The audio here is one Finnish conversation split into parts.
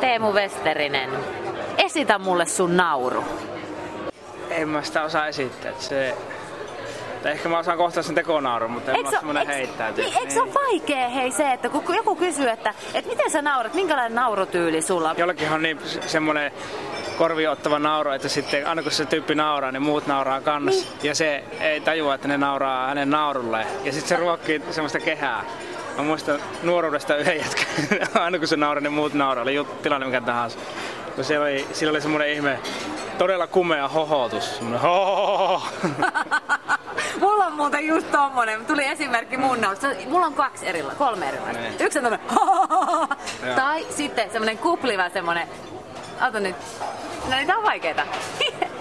Teemu Westerinen, esitä mulle sun nauru. En mä sitä osaa esittää. Että se... Tai ehkä mä osaan kohtaa sen tekonaurun, mutta en mä semmonen heittäytyjä. Niin, eikö se ole vaikea hei se, että kun joku kysyy, että, että miten sä naurat, minkälainen naurutyyli sulla on? Jollakin on niin se- semmonen korviottava nauru, että sitten aina kun se tyyppi nauraa, niin muut nauraa kans. Niin. Ja se ei tajua, että ne nauraa hänen naurulleen. Ja sitten se ruokkii semmoista kehää. Mä muistan nuoruudesta yhden jätkän, aina kun se nauraa, niin muut nauraa. Oli tilanne mikä tahansa. Kun siellä oli, sillä oli semmonen ihme, todella kumea hohotus. Hohohoho. Mulla on muuten just tommonen, tuli esimerkki mun naurusta. Mulla on kaksi erila, kolme erilaista. Niin. Yksi on tommonen tai sitten semmonen kupliva semmonen, ota nyt, no niitä on vaikeita.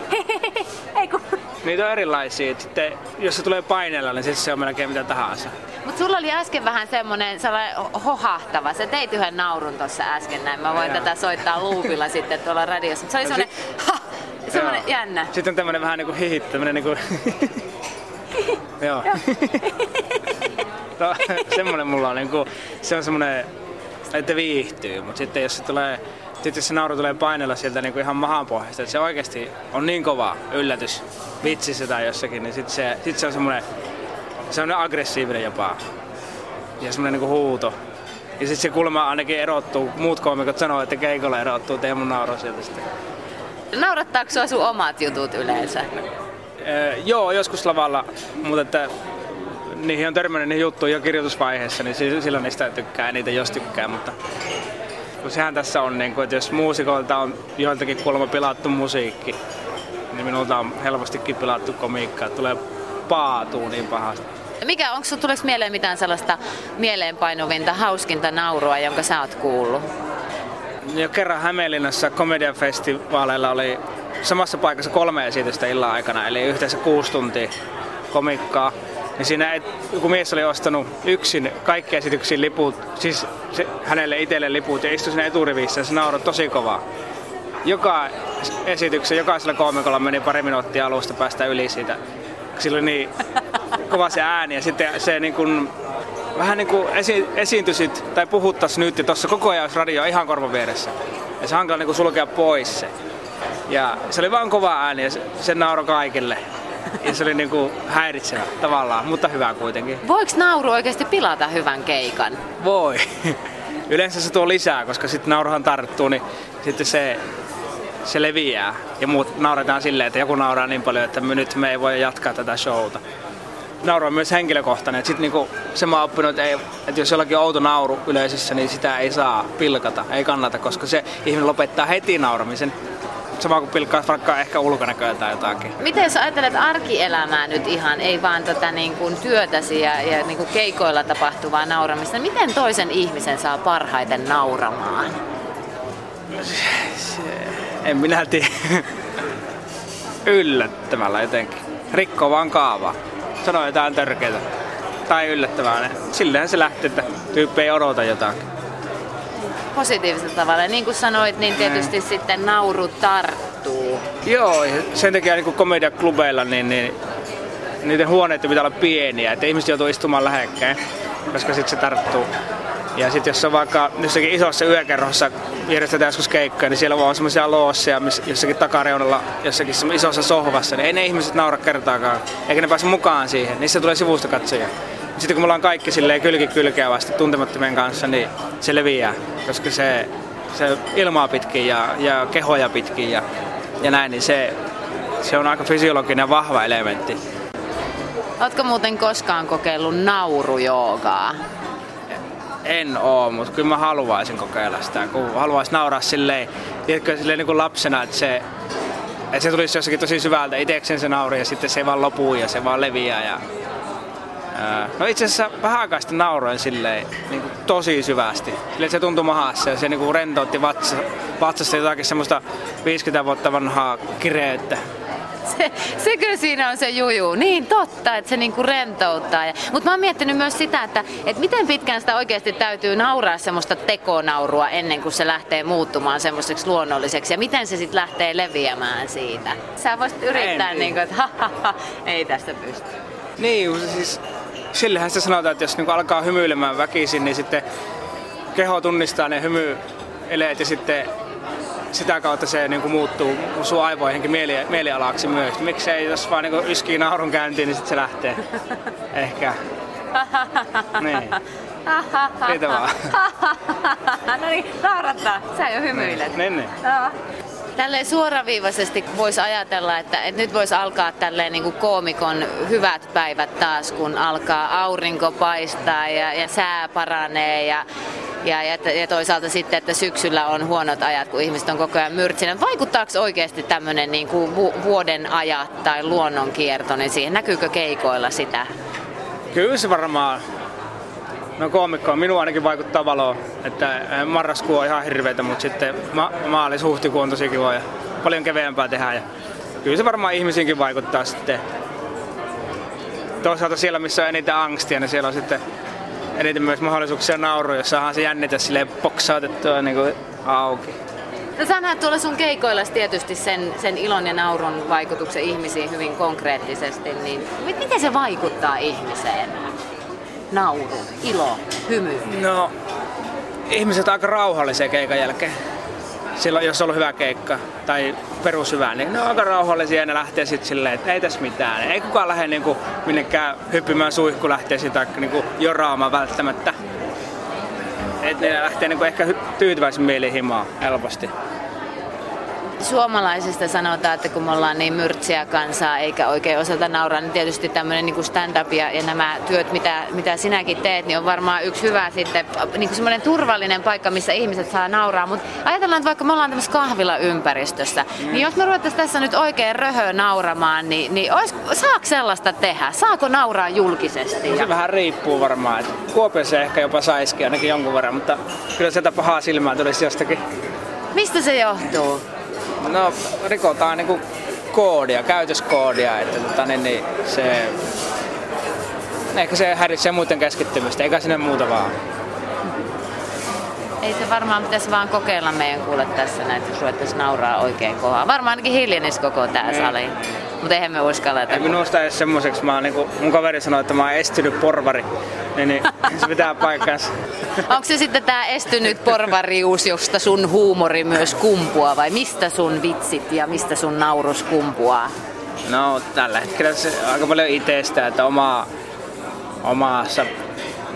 Ei kun, Niitä on erilaisia. Sitten, jos se tulee paineella, niin sitten se on melkein mitä tahansa. Mut sulla oli äsken vähän semmonen sellainen hohahtava. Sä teit yhden naurun tuossa äsken näin. Mä voin Joo. tätä soittaa loopilla sitten tuolla radiossa. Mut se oli No semmonen, ha, semmonen Joo. jännä. Sitten on tämmönen vähän niinku hihit, tämmönen niinku... Joo. no, semmonen mulla on niinku, se on semmonen, että viihtyy, mutta sitten jos se tulee, sitten se nauru tulee painella sieltä niinku ihan mahan pohjasta, että se oikeasti on niin kova yllätys vitsissä tai jossakin, niin sitten se, sit se on semmonen, se on aggressiivinen jopa. Ja semmonen niinku huuto. Ja sitten se kulma ainakin erottuu, muut koomikot sanoo, että keikolla erottuu Teemu nauru sieltä sitten. Naurattaako sua sun omat jutut yleensä? Öö, joo, joskus lavalla, mutta että niihin on törmännyt niihin juttuihin jo kirjoitusvaiheessa, niin si- silloin niistä tykkää eniten, jos tykkää, mutta kun sehän tässä on, niin kuin, että jos muusikoilta on joiltakin kuulemma pilattu musiikki, niin minulta on helpostikin pilattu komiikka, että tulee paatuu niin pahasti. Mikä, onko sulla tuleeko mieleen mitään sellaista mieleenpainuvinta, hauskinta naurua, jonka sä oot kuullut? Jo kerran Hämeenlinnassa komediafestivaaleilla oli samassa paikassa kolme esitystä illan aikana, eli yhteensä kuusi tuntia komikkaa. Niin siinä et, joku mies oli ostanut yksin kaikki esityksiin liput, siis se, hänelle itselle liput ja istui siinä eturivissä ja se nauroi tosi kovaa. Joka esityksen, jokaisella koomikolla meni pari minuuttia alusta päästä yli siitä. Sillä oli niin kova se ääni ja sitten se niin kuin, vähän niin kuin esi- esiintyisit tai puhuttas nyt ja tuossa koko ajan radio ihan korvan vieressä. Ja se hankala niin kuin sulkea pois se. Ja se oli vaan kova ääni ja se, se nauroi kaikille. Ja se oli niin kuin häiritsevä tavallaan, mutta hyvä kuitenkin. Voiko nauru oikeasti pilata hyvän keikan? Voi. Yleensä se tuo lisää, koska sitten nauruhan tarttuu, niin sitten se, se leviää. Ja muut nauretaan silleen, että joku nauraa niin paljon, että me nyt me ei voi jatkaa tätä showta. Nauru on myös henkilökohtainen. Sitten niinku, se mä oon oppinut, että, ei, että jos jollakin on outo nauru yleisössä, niin sitä ei saa pilkata, ei kannata, koska se ihminen lopettaa heti nauramisen. Sama kuin pilkkaa vaikka ehkä ulkonäköä tai jotakin. Miten sä ajattelet arkielämää nyt ihan, ei vaan tätä niin kuin työtäsi ja, ja niin kuin keikoilla tapahtuvaa nauramista? Miten toisen ihmisen saa parhaiten nauramaan? En minä tiedä. Yllättämällä jotenkin. Rikkoo vaan kaavaa. Sanoo jotain törkeitä. Tai yllättävää. Silleen se lähtee, että tyyppi ei odota jotakin. Positiivisella tavalla. Niin kuin sanoit, niin tietysti sitten nauru tarttuu. Joo, sen takia niin komediaklubeilla niin, niin niiden huoneiden pitää olla pieniä, että ihmiset joutuu istumaan lähekkäin, koska sitten se tarttuu. Ja sitten jos on vaikka jossakin isossa yökerhossa järjestetään joskus keikkoja, niin siellä vaan on semmoisia loosseja jossakin takareunalla, jossakin isossa sohvassa, niin ei ne ihmiset naura kertaakaan, eikä ne pääse mukaan siihen, niissä tulee sivusta katsoja. Sitten kun me ollaan kaikki silleen kylki kylkeä vasta tuntemattomien kanssa, niin se leviää, koska se, se ilmaa pitkin ja, ja kehoja pitkin ja, ja näin, niin se, se on aika fysiologinen vahva elementti. Ootko muuten koskaan kokeillut naurujoogaa? En oo, mutta kyllä mä haluaisin kokeilla sitä, kun haluaisin nauraa silleen, tiedätkö, silleen niin kuin lapsena, että se, että se tulisi jossakin tosi syvältä itsekseen se nauri ja sitten se vaan lopuu ja se vaan leviää. Ja, ää, no itse asiassa vähän aikaa sitten nauroin silleen niin kuin tosi syvästi. Silleen se tuntui mahassa ja se niin kuin rentoutti vatsa, vatsasta jotakin semmoista 50 vuotta vanhaa kireyttä. Se, se kyllä siinä on se juju. Niin totta, että se niinku rentouttaa. Mutta mä oon miettinyt myös sitä, että, että miten pitkään sitä oikeasti täytyy nauraa semmoista tekonaurua ennen kuin se lähtee muuttumaan semmoiseksi luonnolliseksi. Ja miten se sitten lähtee leviämään siitä. Sä voisit yrittää En niin kuin, että ha, ha, ha, ei tästä pysty. Niin, siis, sillehän se sanotaan, että jos niinku alkaa hymyilemään väkisin, niin sitten keho tunnistaa ne hymy, eleet ja sitten sitä kautta se niin kuin muuttuu sun aivoihinkin mieli, mielialaksi myös. Miksei jos vaan niin yskii naurun käyntiin, niin sitten se lähtee. Ehkä. niin. Siitä vaan. no niin, naurattaa. Sä jo hymyilet. Niin, niin. Tälleen suoraviivaisesti voisi ajatella, että, että nyt voisi alkaa tälleen niin kuin koomikon hyvät päivät taas, kun alkaa aurinko paistaa ja, ja sää paranee ja, ja, ja, toisaalta sitten, että syksyllä on huonot ajat, kun ihmiset on koko ajan myrtsinä. Vaikuttaako oikeasti tämmöinen niin kuin vuoden ajat tai luonnonkierto, niin siihen näkyykö keikoilla sitä? Kyllä se varmaan No koomikko, minua ainakin vaikuttaa valoa. Että eh, marraskuu on ihan hirveetä, mutta sitten ma- maalis huhtikuu on tosi kiva ja paljon keveämpää tehdä. Ja kyllä se varmaan ihmisiinkin vaikuttaa sitten. Toisaalta siellä, missä on eniten angstia, niin siellä on sitten eniten myös mahdollisuuksia nauru, jos saadaan se jännitä sille poksautettua niin kuin auki. No sä näet tuolla sun keikoilla tietysti sen, sen ilon ja naurun vaikutuksen ihmisiin hyvin konkreettisesti, niin miten se vaikuttaa ihmiseen? Nauru, ilo, hymy? No, ihmiset aika rauhallisia keikan jälkeen. Silloin, jos on ollut hyvä keikka tai perushyvä, niin ne on aika rauhallisia ja ne lähtee sitten silleen, että ei tässä mitään. Ei kukaan lähde niinku minnekään hyppimään suihku lähtee sitä niinku joraamaan välttämättä. Et ne lähtee niinku ehkä tyytyväisen mieliin himaan helposti suomalaisista sanotaan, että kun me ollaan niin myrtsiä kansaa eikä oikein osata nauraa, niin tietysti tämmöinen niin stand-up ja, ja nämä työt, mitä, mitä sinäkin teet, niin on varmaan yksi hyvä sitten, niin kuin semmoinen turvallinen paikka, missä ihmiset saa nauraa. Mutta ajatellaan, että vaikka me ollaan tämmöisessä kahvilaympäristössä, mm. niin jos me ruvettaisiin tässä nyt oikein röhö nauramaan, niin, niin olis, saako sellaista tehdä? Saako nauraa julkisesti? Se vähän riippuu varmaan. Kuopiossa ehkä jopa saisikin ainakin jonkun verran, mutta kyllä sieltä pahaa silmää tulisi jostakin. Mistä se johtuu? No rikotaan niinku koodia, käytöskoodia, että tota, niin, niin se, ehkä se häiritsee muiden keskittymistä, eikä sinne muuta vaan. Ei se varmaan pitäisi vaan kokeilla meidän kuule tässä näitä, jos ruvettaisiin nauraa oikein kovaa. Varmaan ainakin hiljenisi koko tää niin. sali. Mutta eihän me uskalla. Ei minusta edes semmoiseksi. Mä niinku, mun kaveri sanoi, että mä oon estynyt porvari. Niin, niin se pitää paikkansa. Onko se sitten tää estynyt porvarius, josta sun huumori myös kumpuaa? Vai mistä sun vitsit ja mistä sun naurus kumpuaa? No tällä hetkellä se aika paljon itsestä, että oma, omassa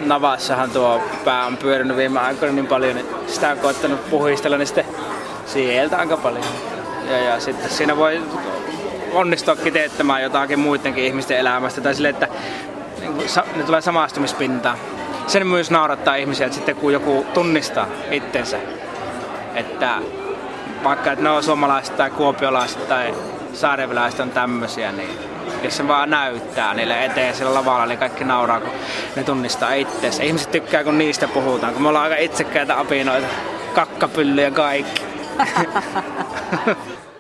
navassahan tuo pää on pyörinyt viime aikoina niin paljon, niin sitä on koettanut puhistella, niin sitten sieltä aika paljon. Ja, ja sitten siinä voi onnistua teettämään jotakin muidenkin ihmisten elämästä tai sille, että ne tulee samastumispintaan. Sen myös naurattaa ihmisiä, että sitten kun joku tunnistaa itsensä, että vaikka että ne on suomalaiset tai kuopiolaiset tai saareviläiset on tämmöisiä, niin jos se vaan näyttää niille eteen sillä lavalla, niin kaikki nauraa, kun ne tunnistaa itseensä. Ihmiset tykkää, kun niistä puhutaan, kun me ollaan aika itsekkäitä apinoita, kakkapyllyjä kaikki.